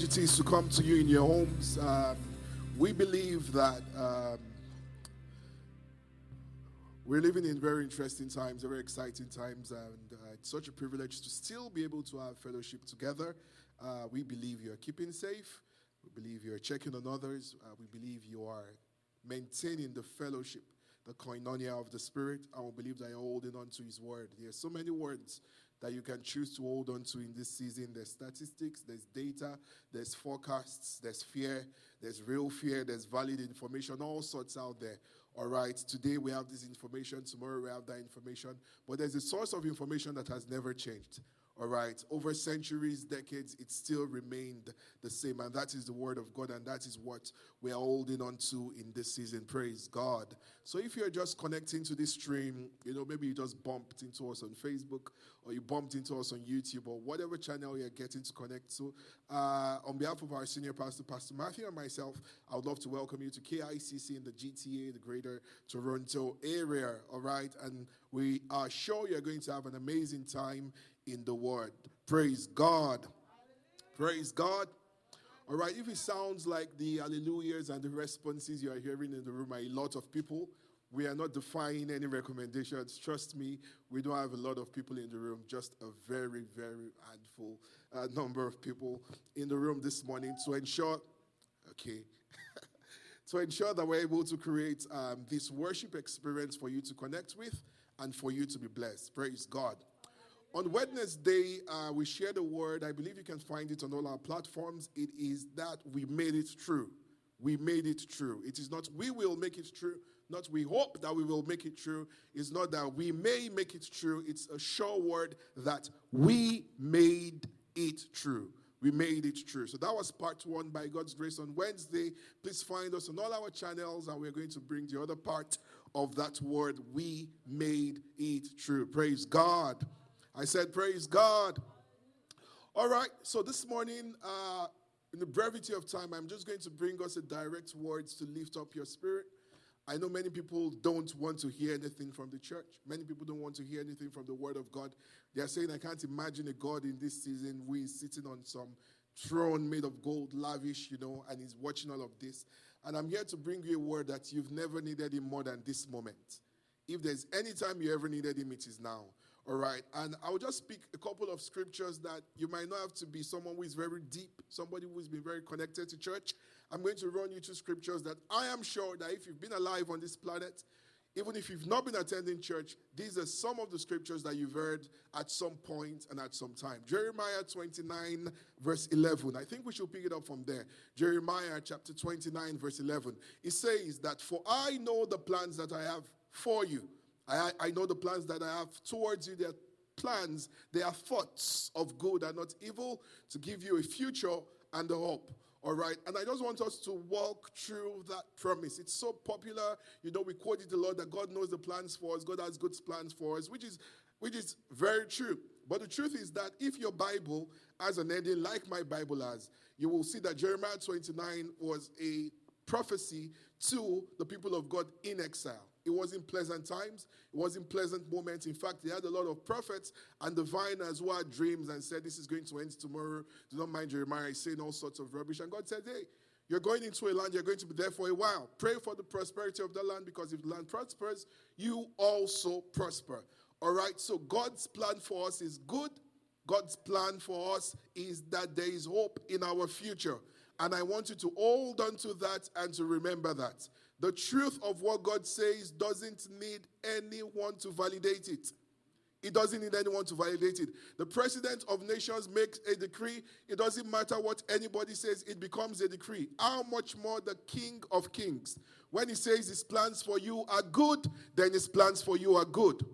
it is to come to you in your homes. Um, we believe that um, we're living in very interesting times, very exciting times, and uh, it's such a privilege to still be able to have fellowship together. Uh, we believe you're keeping safe. We believe you're checking on others. Uh, we believe you are maintaining the fellowship, the koinonia of the Spirit. And we believe that you're holding on to His word. There are so many words that you can choose to hold on to in this season. There's statistics, there's data, there's forecasts, there's fear, there's real fear, there's valid information, all sorts out there. All right, today we have this information, tomorrow we have that information, but there's a source of information that has never changed. All right, over centuries, decades, it still remained the same. And that is the word of God, and that is what we are holding on to in this season. Praise God. So if you're just connecting to this stream, you know, maybe you just bumped into us on Facebook or you bumped into us on YouTube or whatever channel you're getting to connect to, uh, on behalf of our senior pastor, Pastor Matthew, and myself, I would love to welcome you to KICC in the GTA, the greater Toronto area. All right, and we are sure you're going to have an amazing time in the word. Praise God. Praise God. All right, if it sounds like the hallelujahs and the responses you are hearing in the room are a lot of people, we are not defying any recommendations. Trust me, we don't have a lot of people in the room, just a very, very handful uh, number of people in the room this morning to ensure, okay, to ensure that we're able to create um, this worship experience for you to connect with and for you to be blessed. Praise God. On Wednesday, uh, we shared a word. I believe you can find it on all our platforms. It is that we made it true. We made it true. It is not we will make it true, not we hope that we will make it true. It's not that we may make it true. It's a sure word that we made it true. We made it true. So that was part one by God's grace on Wednesday. Please find us on all our channels, and we're going to bring the other part of that word. We made it true. Praise God. I said, Praise God. All right, so this morning, uh, in the brevity of time, I'm just going to bring us a direct words to lift up your spirit. I know many people don't want to hear anything from the church. Many people don't want to hear anything from the Word of God. They are saying, I can't imagine a God in this season who is sitting on some throne made of gold, lavish, you know, and he's watching all of this. And I'm here to bring you a word that you've never needed him more than this moment. If there's any time you ever needed him, it is now. All right. And I'll just speak a couple of scriptures that you might not have to be someone who is very deep, somebody who's been very connected to church. I'm going to run you two scriptures that I am sure that if you've been alive on this planet, even if you've not been attending church, these are some of the scriptures that you've heard at some point and at some time. Jeremiah 29, verse 11. I think we should pick it up from there. Jeremiah chapter 29, verse 11. It says that, For I know the plans that I have for you I, I know the plans that I have towards you. They are plans, they are thoughts of good and not evil to give you a future and a hope. All right. And I just want us to walk through that promise. It's so popular. You know, we quoted the Lord that God knows the plans for us, God has good plans for us, which is which is very true. But the truth is that if your Bible has an ending like my Bible has, you will see that Jeremiah 29 was a prophecy to the people of God in exile. It wasn't pleasant times. It wasn't pleasant moments. In fact, they had a lot of prophets and diviners who had dreams and said, This is going to end tomorrow. Do not mind Jeremiah. Saying all sorts of rubbish. And God said, Hey, you're going into a land, you're going to be there for a while. Pray for the prosperity of the land because if the land prospers, you also prosper. All right, so God's plan for us is good. God's plan for us is that there is hope in our future. And I want you to hold on to that and to remember that. The truth of what God says doesn't need anyone to validate it. It doesn't need anyone to validate it. The president of nations makes a decree. It doesn't matter what anybody says, it becomes a decree. How much more the king of kings? When he says his plans for you are good, then his plans for you are good.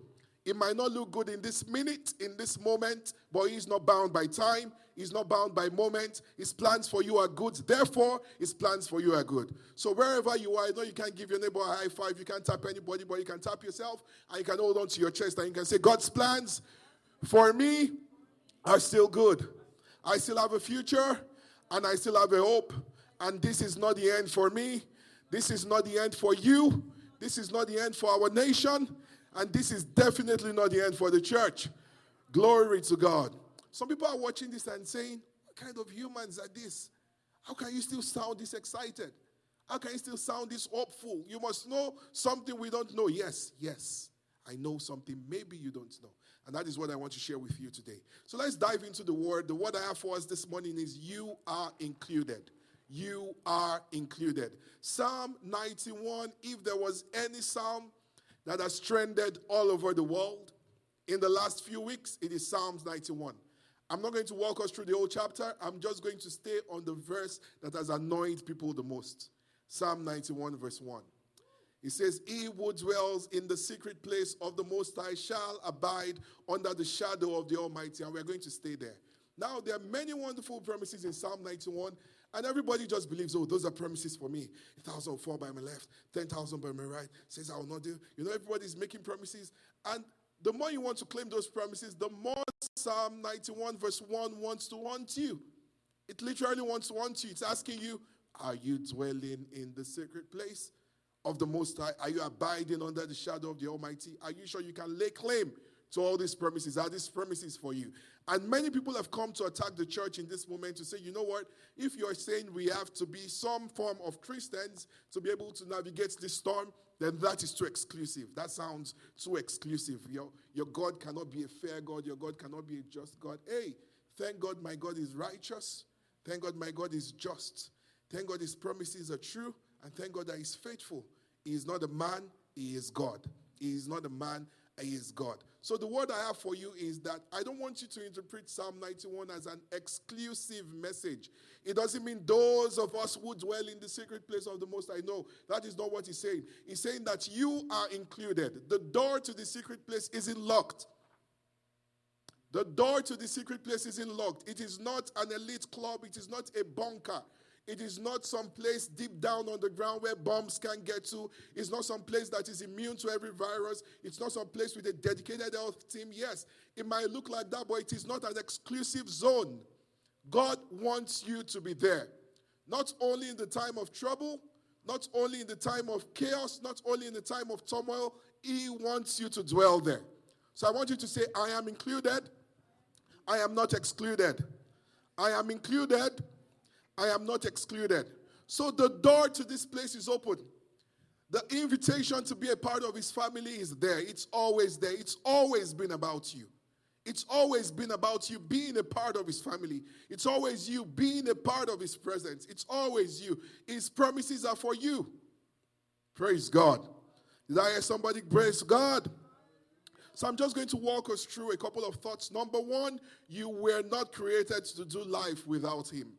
It might not look good in this minute, in this moment, but he's not bound by time. He's not bound by moment. His plans for you are good. Therefore, his plans for you are good. So wherever you are, I know you can't give your neighbor a high five. You can't tap anybody, but you can tap yourself and you can hold on to your chest and you can say, God's plans for me are still good. I still have a future and I still have a hope. And this is not the end for me. This is not the end for you. This is not the end for our nation. And this is definitely not the end for the church. Glory to God. Some people are watching this and saying, What kind of humans are this? How can you still sound this excited? How can you still sound this hopeful? You must know something we don't know. Yes, yes. I know something maybe you don't know. And that is what I want to share with you today. So let's dive into the word. The word I have for us this morning is You are included. You are included. Psalm 91, if there was any psalm that has trended all over the world in the last few weeks, it is Psalms 91. I'm not going to walk us through the whole chapter. I'm just going to stay on the verse that has annoyed people the most. Psalm 91, verse 1. It says, He who dwells in the secret place of the Most High shall abide under the shadow of the Almighty. And we're going to stay there. Now, there are many wonderful promises in Psalm 91, and everybody just believes, oh, those are promises for me. A thousand fall by my left, 10,000 by my right, says I will not do. You know, everybody's making promises. And the more you want to claim those promises, the more Psalm 91, verse 1 wants to want you. It literally wants to want you. It's asking you, are you dwelling in the secret place of the Most High? Are you abiding under the shadow of the Almighty? Are you sure you can lay claim to all these promises? Are these promises for you? And many people have come to attack the church in this moment to say, you know what? If you're saying we have to be some form of Christians to be able to navigate this storm, then that is too exclusive. That sounds too exclusive. Your, your God cannot be a fair God. Your God cannot be a just God. Hey, thank God my God is righteous. Thank God my God is just. Thank God his promises are true. And thank God that he's faithful. He is not a man, he is God. He is not a man, he is God. So the word I have for you is that I don't want you to interpret Psalm 91 as an exclusive message. It doesn't mean those of us who dwell in the secret place of the Most I know. That is not what he's saying. He's saying that you are included. The door to the secret place isn't locked. The door to the secret place isn't locked. It is not an elite club. It is not a bunker. It is not some place deep down on the ground where bombs can get to. It's not some place that is immune to every virus. It's not some place with a dedicated health team. Yes, it might look like that, but it is not an exclusive zone. God wants you to be there. Not only in the time of trouble, not only in the time of chaos, not only in the time of turmoil, He wants you to dwell there. So I want you to say, I am included. I am not excluded. I am included. I am not excluded. So the door to this place is open. The invitation to be a part of his family is there. It's always there. It's always been about you. It's always been about you being a part of his family. It's always you being a part of his presence. It's always you. His promises are for you. Praise God. Did I hear somebody praise God? So I'm just going to walk us through a couple of thoughts. Number one, you were not created to do life without him.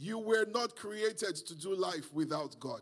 You were not created to do life without God.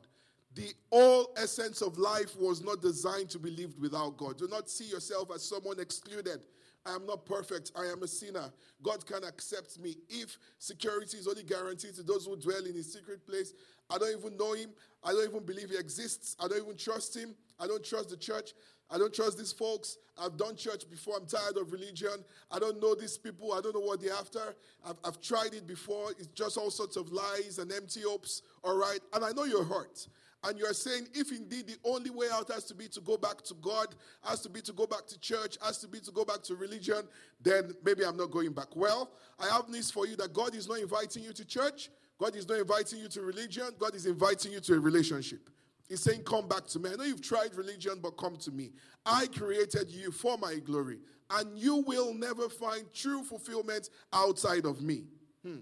The all essence of life was not designed to be lived without God. Do not see yourself as someone excluded. I am not perfect. I am a sinner. God can accept me. If security is only guaranteed to those who dwell in his secret place, I don't even know him. I don't even believe he exists. I don't even trust him. I don't trust the church. I don't trust these folks. I've done church before. I'm tired of religion. I don't know these people. I don't know what they're after. I've, I've tried it before. It's just all sorts of lies and empty hopes. All right. And I know you're hurt. And you're saying, if indeed the only way out has to be to go back to God, has to be to go back to church, has to be to go back to religion, then maybe I'm not going back. Well, I have news for you that God is not inviting you to church. God is not inviting you to religion. God is inviting you to a relationship. He's saying, Come back to me. I know you've tried religion, but come to me. I created you for my glory, and you will never find true fulfillment outside of me. Hmm.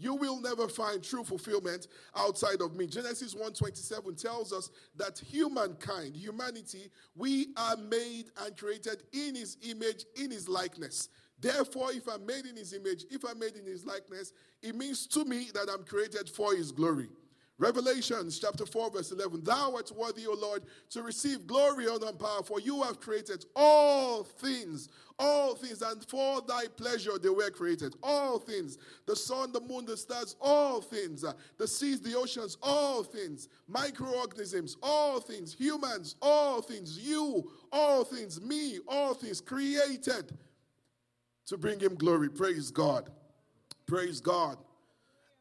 You will never find true fulfillment outside of me. Genesis 1:27 tells us that humankind, humanity, we are made and created in his image, in his likeness. Therefore, if I'm made in his image, if I'm made in his likeness, it means to me that I'm created for his glory. Revelations chapter 4, verse 11. Thou art worthy, O Lord, to receive glory, honor, and power, for you have created all things, all things, and for thy pleasure they were created. All things. The sun, the moon, the stars, all things. The seas, the oceans, all things. Microorganisms, all things. Humans, all things. You, all things. Me, all things. Created to bring him glory. Praise God. Praise God.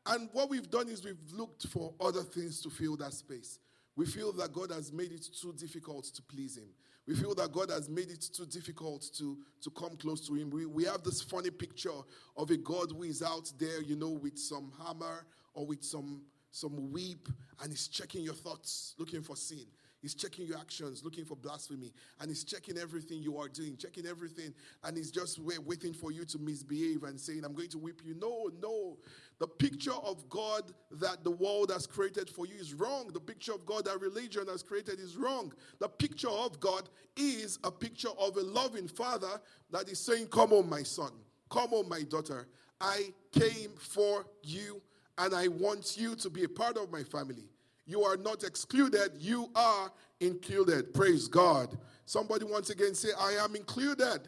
And what we've done is we've looked for other things to fill that space. We feel that God has made it too difficult to please Him. We feel that God has made it too difficult to, to come close to Him. We, we have this funny picture of a God who is out there, you know, with some hammer or with some, some whip, and is checking your thoughts, looking for sin. He's checking your actions, looking for blasphemy, and he's checking everything you are doing, checking everything, and he's just waiting for you to misbehave and saying, I'm going to whip you. No, no. The picture of God that the world has created for you is wrong. The picture of God that religion has created is wrong. The picture of God is a picture of a loving father that is saying, Come on, my son. Come on, my daughter. I came for you, and I want you to be a part of my family. You are not excluded, you are included. Praise God. Somebody once again say, I am included.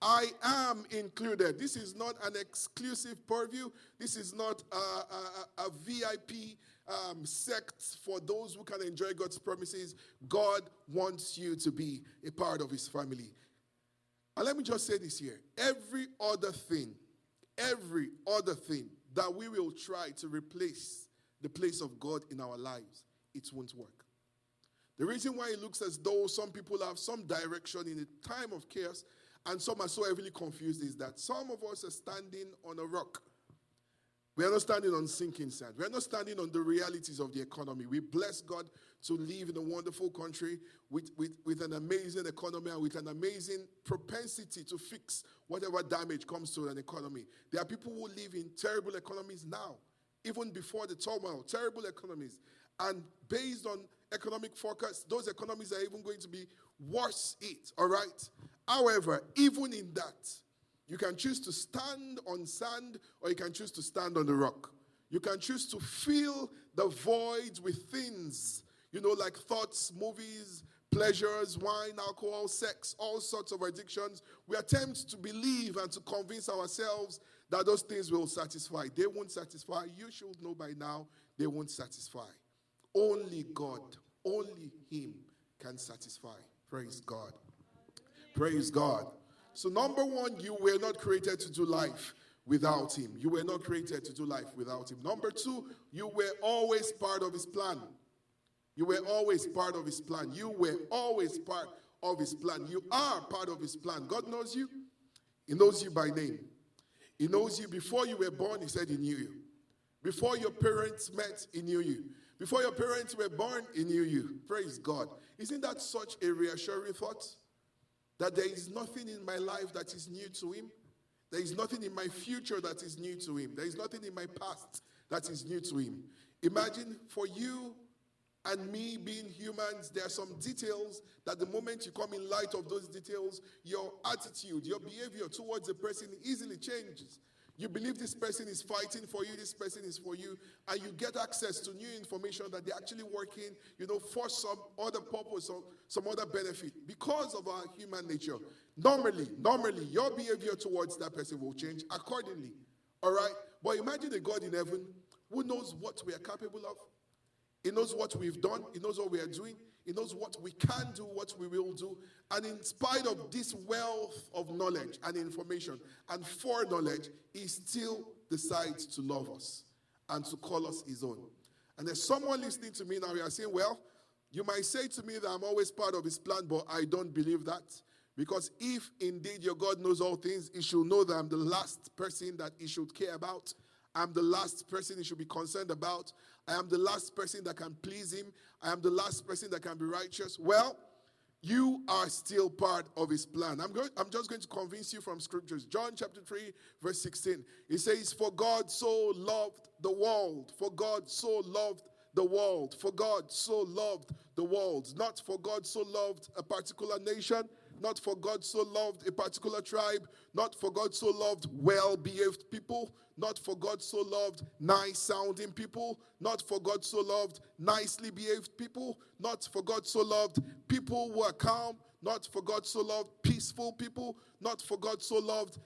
I am included. This is not an exclusive purview. This is not a, a, a VIP um, sect for those who can enjoy God's promises. God wants you to be a part of His family. And let me just say this here every other thing, every other thing that we will try to replace the place of God in our lives, it won't work. The reason why it looks as though some people have some direction in a time of chaos and some are so heavily confused is that some of us are standing on a rock. We are not standing on sinking sand. We are not standing on the realities of the economy. We bless God to live in a wonderful country with, with, with an amazing economy and with an amazing propensity to fix whatever damage comes to an economy. There are people who live in terrible economies now even before the turmoil, terrible economies. And based on economic forecasts, those economies are even going to be worse it, all right? However, even in that, you can choose to stand on sand or you can choose to stand on the rock. You can choose to fill the void with things, you know, like thoughts, movies, pleasures, wine, alcohol, sex, all sorts of addictions. We attempt to believe and to convince ourselves that those things will satisfy. They won't satisfy. You should know by now they won't satisfy. Only God, only Him can satisfy. Praise God. Praise God. So, number one, you were not created to do life without Him. You were not created to do life without Him. Number two, you were always part of His plan. You were always part of His plan. You were always part of His plan. You are part of His plan. God knows you, He knows you by name. He knows you before you were born, He said He knew you. Before your parents met, He knew you. Before your parents were born, He knew you. Praise God. Isn't that such a reassuring thought? That there is nothing in my life that is new to Him. There is nothing in my future that is new to Him. There is nothing in my past that is new to Him. Imagine for you and me being humans, there are some details that the moment you come in light of those details, your attitude, your behavior towards a person easily changes. You believe this person is fighting for you, this person is for you, and you get access to new information that they're actually working, you know, for some other purpose or some other benefit because of our human nature. Normally, normally, your behavior towards that person will change accordingly. All right? But imagine a God in heaven who knows what we are capable of he knows what we've done. He knows what we are doing. He knows what we can do, what we will do. And in spite of this wealth of knowledge and information and foreknowledge, He still decides to love us and to call us His own. And there's someone listening to me now, you are saying, Well, you might say to me that I'm always part of His plan, but I don't believe that. Because if indeed your God knows all things, He should know that I'm the last person that He should care about. I'm the last person he should be concerned about. I am the last person that can please him. I am the last person that can be righteous. Well, you are still part of his plan. I'm, going, I'm just going to convince you from scriptures. John chapter 3, verse 16. It says, For God so loved the world, for God so loved the world, for God so loved the world. Not for God so loved a particular nation, not for God so loved a particular tribe, not for God so loved well behaved people, not for God so loved nice sounding people, not for God so loved nicely behaved people, not for God so loved people who are calm, not for God so loved peaceful people, not for God so loved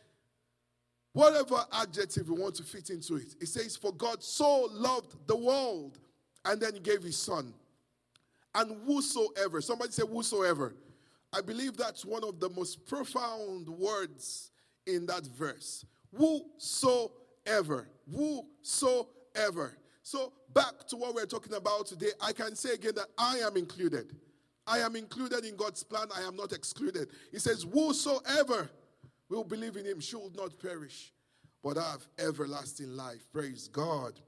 whatever adjective you want to fit into it. It says, For God so loved the world, and then he gave his son. And whosoever, somebody say whosoever. I believe that's one of the most profound words in that verse. Whosoever, whosoever. So, back to what we're talking about today, I can say again that I am included. I am included in God's plan. I am not excluded. He says, Whosoever will believe in him should not perish, but have everlasting life. Praise God.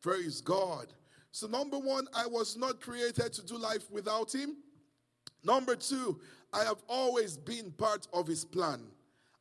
Praise God. So, number one, I was not created to do life without him. Number two, I have always been part of his plan.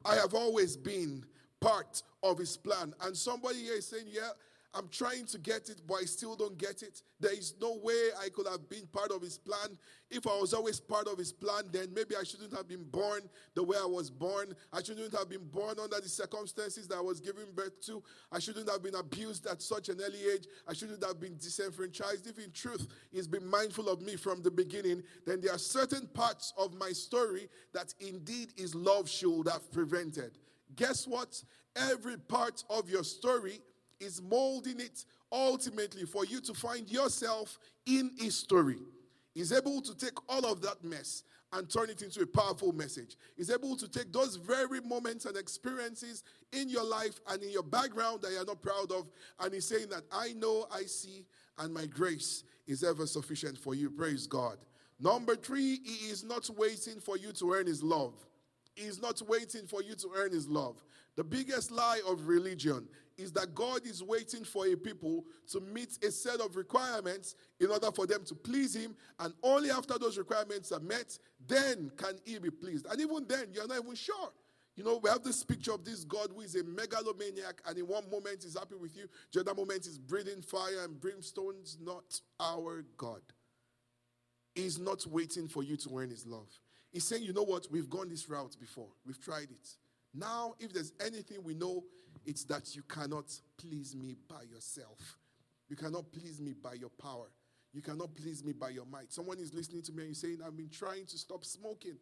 I have always been part of his plan. And somebody here is saying, Yeah, I'm trying to get it, but I still don't get it. There is no way I could have been part of his plan. If I was always part of his plan, then maybe I shouldn't have been born the way I was born. I shouldn't have been born under the circumstances that I was given birth to. I shouldn't have been abused at such an early age. I shouldn't have been disenfranchised. If in truth he's been mindful of me from the beginning, then there are certain parts of my story that indeed his love should have prevented. Guess what? Every part of your story is molding it ultimately for you to find yourself in his story. He's able to take all of that mess and turn it into a powerful message. He's able to take those very moments and experiences in your life and in your background that you're not proud of, and he's saying that I know, I see, and my grace is ever sufficient for you. Praise God. Number three, he is not waiting for you to earn his love. He is not waiting for you to earn his love. The biggest lie of religion is that God is waiting for a people to meet a set of requirements in order for them to please Him. And only after those requirements are met, then can He be pleased. And even then, you're not even sure. You know, we have this picture of this God who is a megalomaniac, and in one moment is happy with you, the other moment is breathing fire and brimstones. Not our God. He's not waiting for you to earn his love. He's saying, you know what, we've gone this route before, we've tried it. Now, if there's anything we know, it's that you cannot please me by yourself. You cannot please me by your power. You cannot please me by your might. Someone is listening to me and you're saying, I've been trying to stop smoking.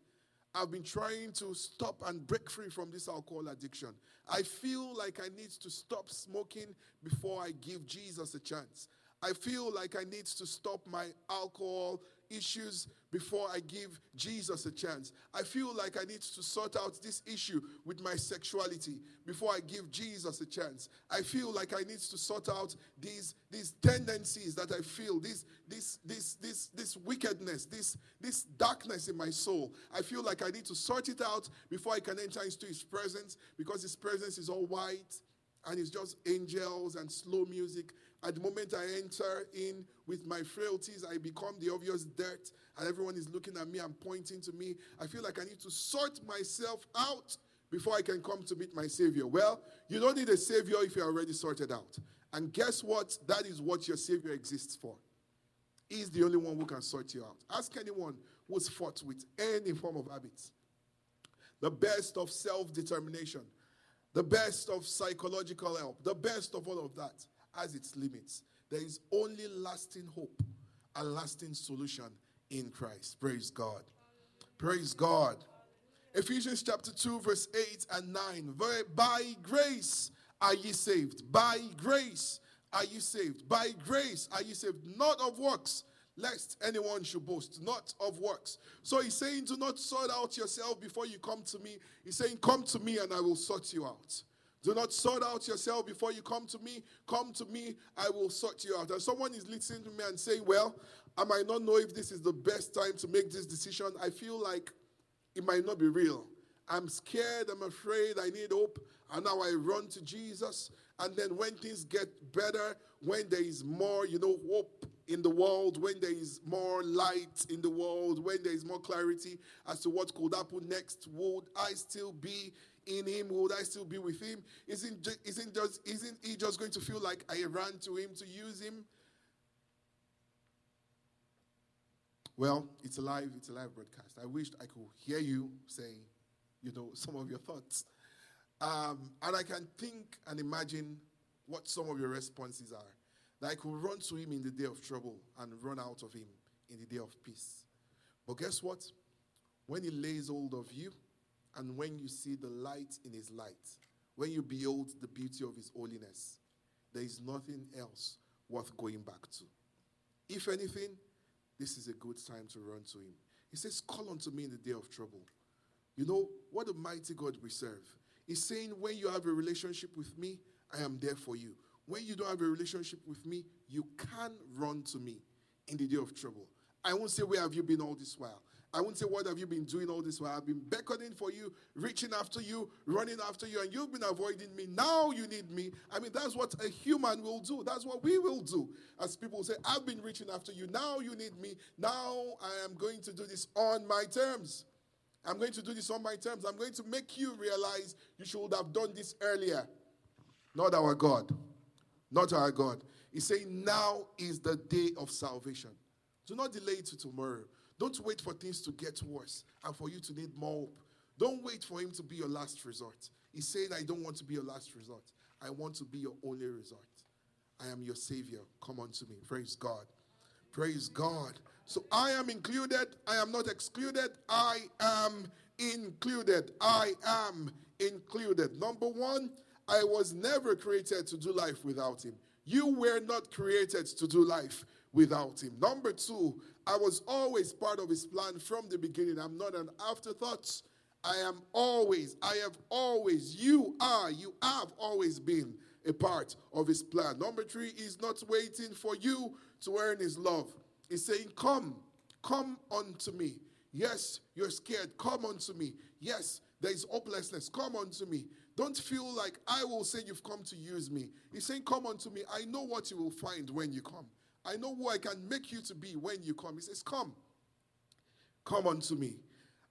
I've been trying to stop and break free from this alcohol addiction. I feel like I need to stop smoking before I give Jesus a chance. I feel like I need to stop my alcohol issues before I give Jesus a chance. I feel like I need to sort out this issue with my sexuality before I give Jesus a chance. I feel like I need to sort out these, these tendencies that I feel, this, this, this, this, this wickedness, this, this darkness in my soul. I feel like I need to sort it out before I can enter into his presence because his presence is all white and it's just angels and slow music at the moment I enter in with my frailties, I become the obvious dirt, and everyone is looking at me and pointing to me. I feel like I need to sort myself out before I can come to meet my Savior. Well, you don't need a Savior if you're already sorted out. And guess what? That is what your Savior exists for. He's the only one who can sort you out. Ask anyone who's fought with any form of habits. The best of self determination, the best of psychological help, the best of all of that has its limits. There is only lasting hope and lasting solution in Christ. Praise God. Praise God. Ephesians chapter 2, verse 8 and 9. By grace are ye saved. By grace are you saved. By grace are you saved. Not of works, lest anyone should boast. Not of works. So he's saying, do not sort out yourself before you come to me. He's saying, come to me and I will sort you out. Do not sort out yourself before you come to me. Come to me, I will sort you out. And someone is listening to me and saying, Well, I might not know if this is the best time to make this decision. I feel like it might not be real. I'm scared, I'm afraid, I need hope. And now I run to Jesus. And then when things get better, when there is more, you know, hope in the world, when there is more light in the world, when there is more clarity as to what could happen next, would I still be in him? Would I still be with him? Isn't, isn't, just, isn't he just going to feel like I ran to him to use him? Well, it's a live, it's a live broadcast. I wished I could hear you say, you know, some of your thoughts. Um, and I can think and imagine what some of your responses are. That I could run to him in the day of trouble and run out of him in the day of peace. But guess what? When he lays hold of you, and when you see the light in his light, when you behold the beauty of his holiness, there is nothing else worth going back to. If anything, this is a good time to run to him. He says, Call unto me in the day of trouble. You know, what a mighty God we serve. He's saying, When you have a relationship with me, I am there for you. when you don't have a relationship with me, you can run to me in the day of trouble. I won't say, Where have you been all this while? I won't say, What have you been doing all this while? I've been beckoning for you, reaching after you, running after you, and you've been avoiding me. Now you need me. I mean, that's what a human will do. That's what we will do. As people say, I've been reaching after you. Now you need me. Now I am going to do this on my terms. I'm going to do this on my terms. I'm going to make you realize you should have done this earlier. Not our God. Not our God. He's saying, Now is the day of salvation. Do not delay to tomorrow. Don't wait for things to get worse and for you to need more hope. Don't wait for him to be your last resort. He's saying, I don't want to be your last resort. I want to be your only resort. I am your Savior. Come unto me. Praise God. Praise God. So I am included. I am not excluded. I am included. I am included. Number one, I was never created to do life without Him. You were not created to do life without Him. Number two, I was always part of His plan from the beginning. I'm not an afterthought. I am always, I have always, you are, you have always been a part of His plan. Number three, He's not waiting for you to earn His love. He's saying, Come, come unto me. Yes, you're scared. Come unto me. Yes, there is hopelessness. Come unto me. Don't feel like I will say you've come to use me. He's saying, Come unto me. I know what you will find when you come. I know who I can make you to be when you come. He says, Come. Come unto me.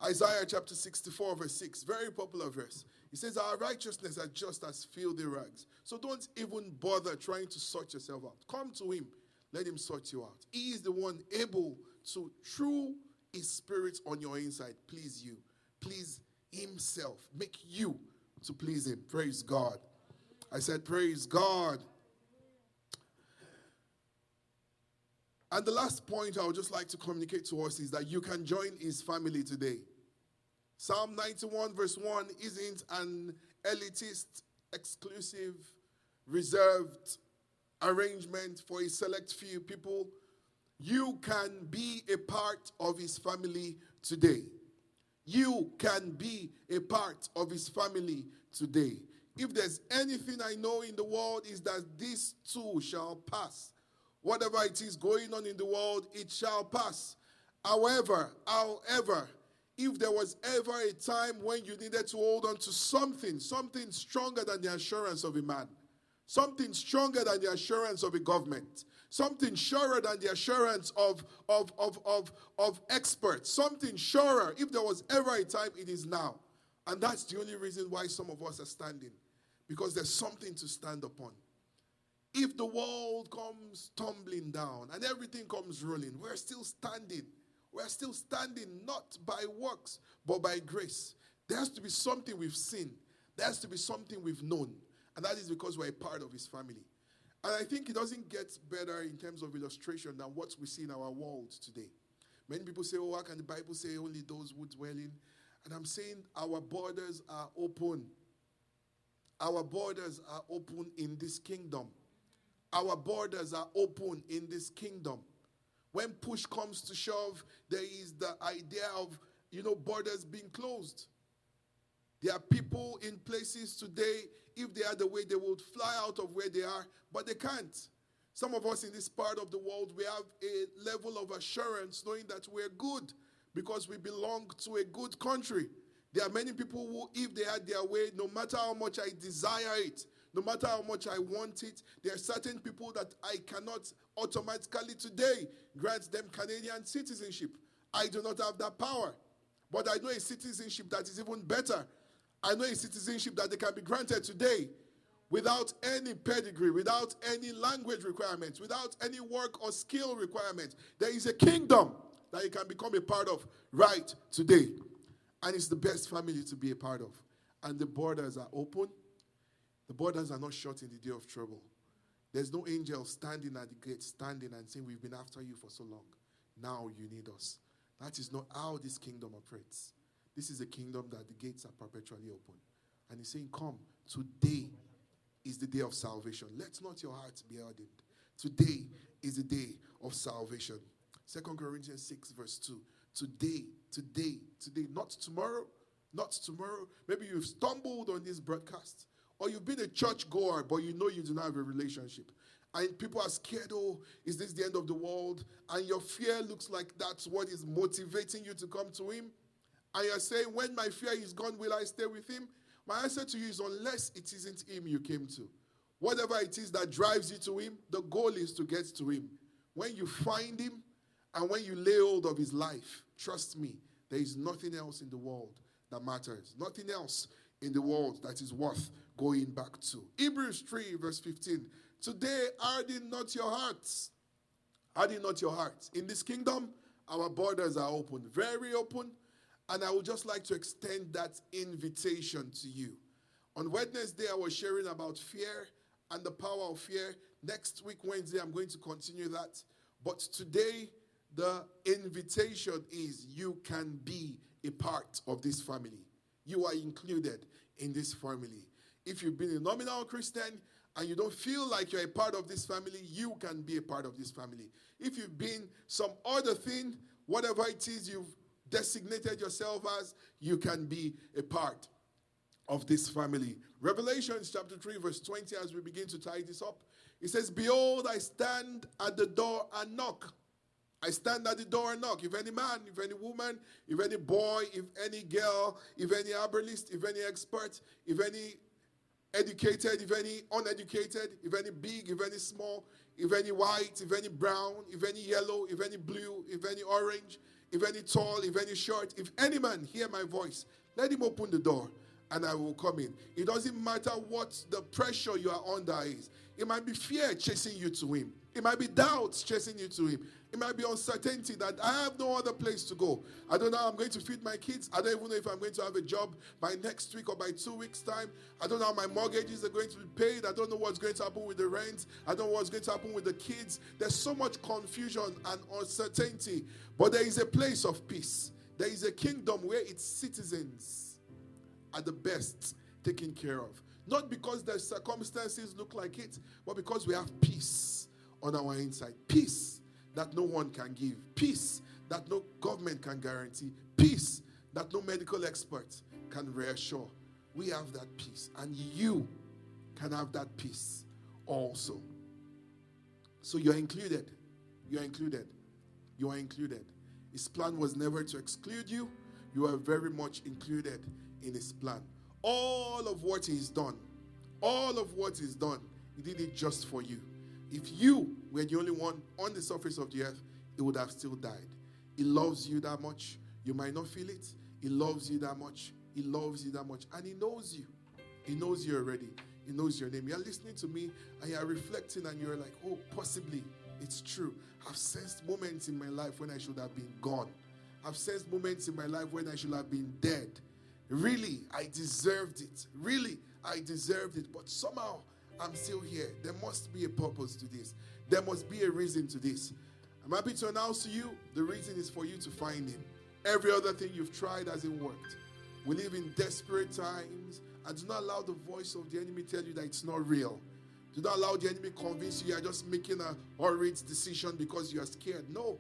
Isaiah chapter 64, verse 6, very popular verse. He says, Our righteousness are just as filthy rags. So don't even bother trying to sort yourself out. Come to Him. Let Him sort you out. He is the one able to, through His Spirit on your inside, please you. Please Himself. Make you to please Him. Praise God. I said, Praise God. And the last point I would just like to communicate to us is that you can join His family today. Psalm 91, verse 1 isn't an elitist, exclusive, reserved arrangement for a select few people. You can be a part of His family today. You can be a part of his family today. If there's anything I know in the world, is that this too shall pass. Whatever it is going on in the world, it shall pass. However, however, if there was ever a time when you needed to hold on to something, something stronger than the assurance of a man, something stronger than the assurance of a government, something surer than the assurance of, of, of, of, of experts, something surer. If there was ever a time, it is now. And that's the only reason why some of us are standing, because there's something to stand upon. If the world comes tumbling down and everything comes rolling, we're still standing. We're still standing not by works, but by grace. There has to be something we've seen, there has to be something we've known. And that is because we're a part of his family. And I think it doesn't get better in terms of illustration than what we see in our world today. Many people say, oh, how can the Bible say only those who dwell in? And I'm saying our borders are open. Our borders are open in this kingdom. Our borders are open in this kingdom. When push comes to shove, there is the idea of, you know, borders being closed. There are people in places today if they had the way, they would fly out of where they are, but they can't. Some of us in this part of the world, we have a level of assurance knowing that we're good because we belong to a good country. There are many people who, if they had their way, no matter how much I desire it, no matter how much I want it, there are certain people that I cannot automatically today grant them Canadian citizenship. I do not have that power. But I know a citizenship that is even better I know a citizenship that they can be granted today without any pedigree, without any language requirements, without any work or skill requirements. There is a kingdom that you can become a part of right today. And it's the best family to be a part of. And the borders are open. The borders are not shut in the day of trouble. There's no angel standing at the gate, standing and saying, We've been after you for so long. Now you need us. That is not how this kingdom operates. This is a kingdom that the gates are perpetually open. And he's saying, Come, today is the day of salvation. Let not your hearts be hardened. Today is the day of salvation. Second Corinthians 6, verse 2. Today, today, today, not tomorrow, not tomorrow. Maybe you've stumbled on this broadcast or you've been a church goer, but you know you do not have a relationship. And people are scared, oh, is this the end of the world? And your fear looks like that's what is motivating you to come to Him. And you're saying, when my fear is gone, will I stay with Him? My answer to you is, unless it isn't Him you came to. Whatever it is that drives you to Him, the goal is to get to Him. When you find Him and when you lay hold of His life, trust me, there is nothing else in the world that matters. Nothing else in the world that is worth going back to. Hebrews 3, verse 15 Today, harden not your hearts. Harden not your hearts. In this kingdom, our borders are open, very open. And I would just like to extend that invitation to you. On Wednesday, I was sharing about fear and the power of fear. Next week, Wednesday, I'm going to continue that. But today, the invitation is you can be a part of this family. You are included in this family. If you've been a nominal Christian, and you don't feel like you're a part of this family, you can be a part of this family. If you've been some other thing, whatever it is you've designated yourself as, you can be a part of this family. Revelations chapter 3, verse 20, as we begin to tie this up, it says, Behold, I stand at the door and knock. I stand at the door and knock. If any man, if any woman, if any boy, if any girl, if any herbalist, if any expert, if any educated, if any uneducated, if any big, if any small, if any white, if any brown, if any yellow, if any blue, if any orange, if any tall, if any short, if any man hear my voice, let him open the door and I will come in. It doesn't matter what the pressure you are under is. It might be fear chasing you to him. It might be doubts chasing you to him. It might be uncertainty that I have no other place to go. I don't know how I'm going to feed my kids. I don't even know if I'm going to have a job by next week or by two weeks' time. I don't know how my mortgages are going to be paid. I don't know what's going to happen with the rent. I don't know what's going to happen with the kids. There's so much confusion and uncertainty. But there is a place of peace. There is a kingdom where its citizens are the best taken care of. Not because the circumstances look like it, but because we have peace on our inside. Peace that no one can give, peace that no government can guarantee, peace that no medical expert can reassure. We have that peace, and you can have that peace also. So you're included. You're included. You are included. His plan was never to exclude you. You are very much included in his plan. All of what he's done, all of what he's done, he did it just for you. If you were the only one on the surface of the earth, it would have still died. He loves you that much. You might not feel it. He loves you that much. He loves you that much. And He knows you. He knows you already. He knows your name. You're listening to me and you're reflecting and you're like, oh, possibly it's true. I've sensed moments in my life when I should have been gone. I've sensed moments in my life when I should have been dead. Really, I deserved it. Really, I deserved it. But somehow I'm still here. There must be a purpose to this. There must be a reason to this. I'm happy to announce to you the reason is for you to find Him. Every other thing you've tried hasn't worked. We live in desperate times, and do not allow the voice of the enemy tell you that it's not real. Do not allow the enemy convince you you are just making a hurried decision because you are scared. No,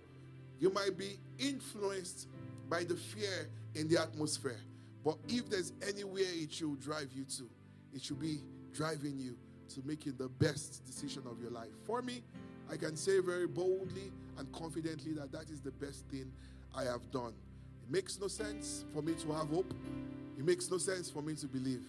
you might be influenced by the fear in the atmosphere. But if there's anywhere it should drive you to, it should be driving you to making the best decision of your life. For me, I can say very boldly and confidently that that is the best thing I have done. It makes no sense for me to have hope. It makes no sense for me to believe.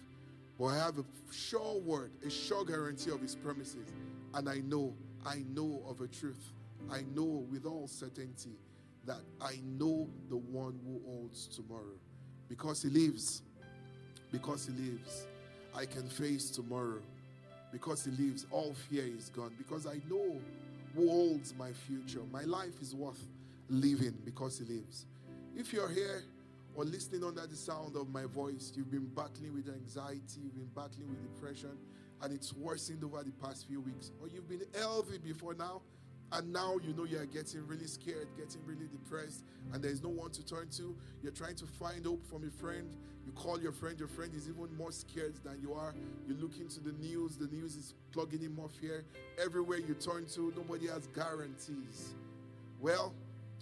But I have a sure word, a sure guarantee of his promises. And I know, I know of a truth. I know with all certainty that I know the one who holds tomorrow. Because he lives. Because he lives. I can face tomorrow because he lives, all fear is gone. Because I know who holds my future. My life is worth living because he lives. If you're here or listening under the sound of my voice, you've been battling with anxiety, you've been battling with depression, and it's worsened over the past few weeks, or you've been healthy before now, and now you know you're getting really scared, getting really depressed, and there's no one to turn to. You're trying to find hope from a friend. You call your friend, your friend is even more scared than you are. You look into the news, the news is plugging in more fear. Everywhere you turn to, nobody has guarantees. Well,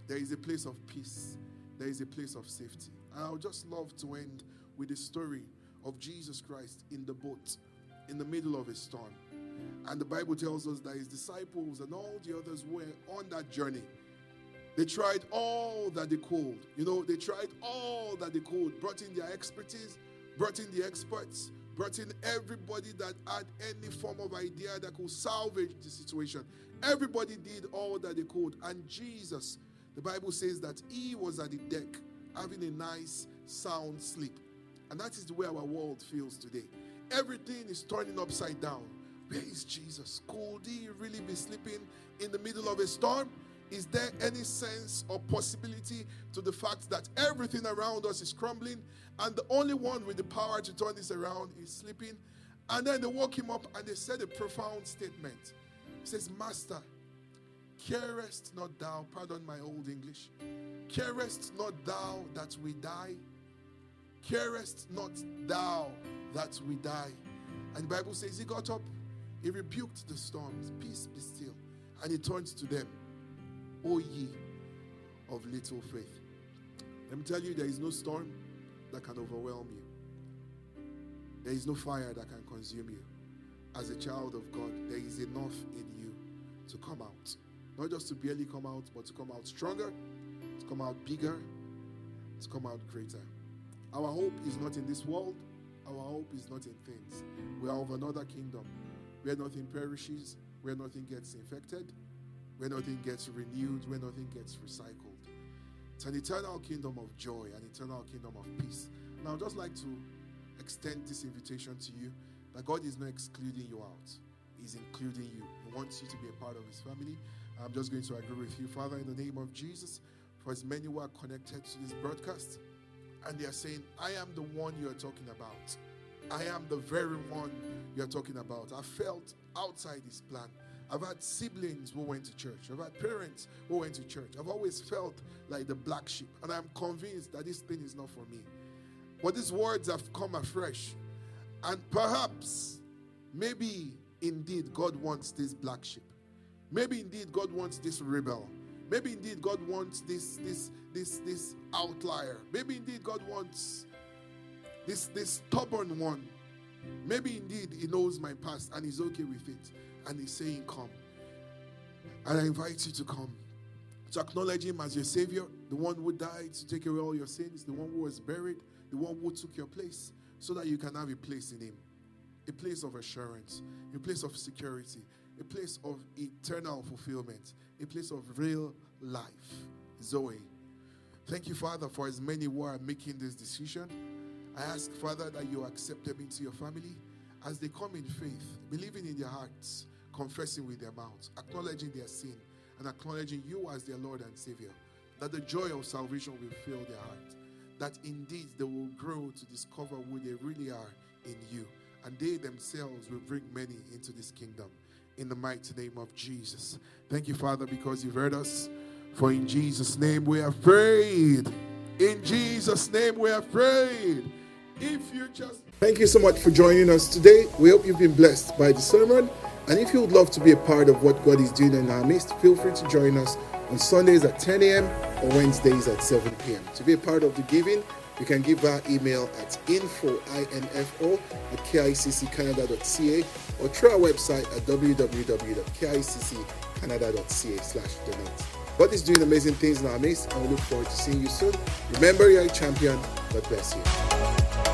there is a place of peace, there is a place of safety. And I would just love to end with the story of Jesus Christ in the boat in the middle of a storm. And the Bible tells us that his disciples and all the others were on that journey. They tried all that they could. You know, they tried all that they could, brought in their expertise, brought in the experts, brought in everybody that had any form of idea that could salvage the situation. Everybody did all that they could. And Jesus, the Bible says that he was at the deck having a nice, sound sleep. And that is the way our world feels today. Everything is turning upside down. Where is Jesus? Could he really be sleeping in the middle of a storm? Is there any sense or possibility to the fact that everything around us is crumbling and the only one with the power to turn this around is sleeping? And then they woke him up and they said a profound statement. He says, Master, carest not thou, pardon my old English, carest not thou that we die? Carest not thou that we die? And the Bible says he got up, he rebuked the storms, peace be still, and he turned to them, O ye of little faith. Let me tell you, there is no storm that can overwhelm you. There is no fire that can consume you. As a child of God, there is enough in you to come out. Not just to barely come out, but to come out stronger, to come out bigger, to come out greater. Our hope is not in this world, our hope is not in things. We are of another kingdom where nothing perishes, where nothing gets infected, where nothing gets renewed, where nothing gets recycled. It's an eternal kingdom of joy, an eternal kingdom of peace. Now, I'd just like to extend this invitation to you that God is not excluding you out, He's including you. He wants you to be a part of His family. I'm just going to agree with you, Father, in the name of Jesus, for as many who are connected to this broadcast, and they are saying, I am the one you are talking about. I am the very one you're talking about. I felt outside this plan. I've had siblings who went to church. I've had parents who went to church. I've always felt like the black sheep. And I'm convinced that this thing is not for me. But these words have come afresh. And perhaps, maybe indeed God wants this black sheep. Maybe indeed God wants this rebel. Maybe indeed God wants this this this this outlier. Maybe indeed God wants this this stubborn one. Maybe indeed he knows my past and he's okay with it. And he's saying, Come. And I invite you to come. To acknowledge him as your savior, the one who died to take away all your sins, the one who was buried, the one who took your place, so that you can have a place in him. A place of assurance, a place of security, a place of eternal fulfillment, a place of real life. Zoe. Thank you, Father, for as many who are making this decision. I ask, Father, that you accept them into your family as they come in faith, believing in their hearts, confessing with their mouths, acknowledging their sin, and acknowledging you as their Lord and Savior. That the joy of salvation will fill their heart. That indeed they will grow to discover who they really are in you. And they themselves will bring many into this kingdom. In the mighty name of Jesus. Thank you, Father, because you've heard us. For in Jesus' name we have prayed. In Jesus' name we have prayed. If you just Thank you so much for joining us today. We hope you've been blessed by the sermon. And if you would love to be a part of what God is doing in our midst, feel free to join us on Sundays at 10 a.m. or Wednesdays at 7 p.m. To be a part of the giving, you can give our email at info, I-N-F-O, at kicccanada.ca or through our website at www.kicccanada.ca slash donate. God is doing amazing things in our midst and we look forward to seeing you soon. Remember, you're a champion. God bless you.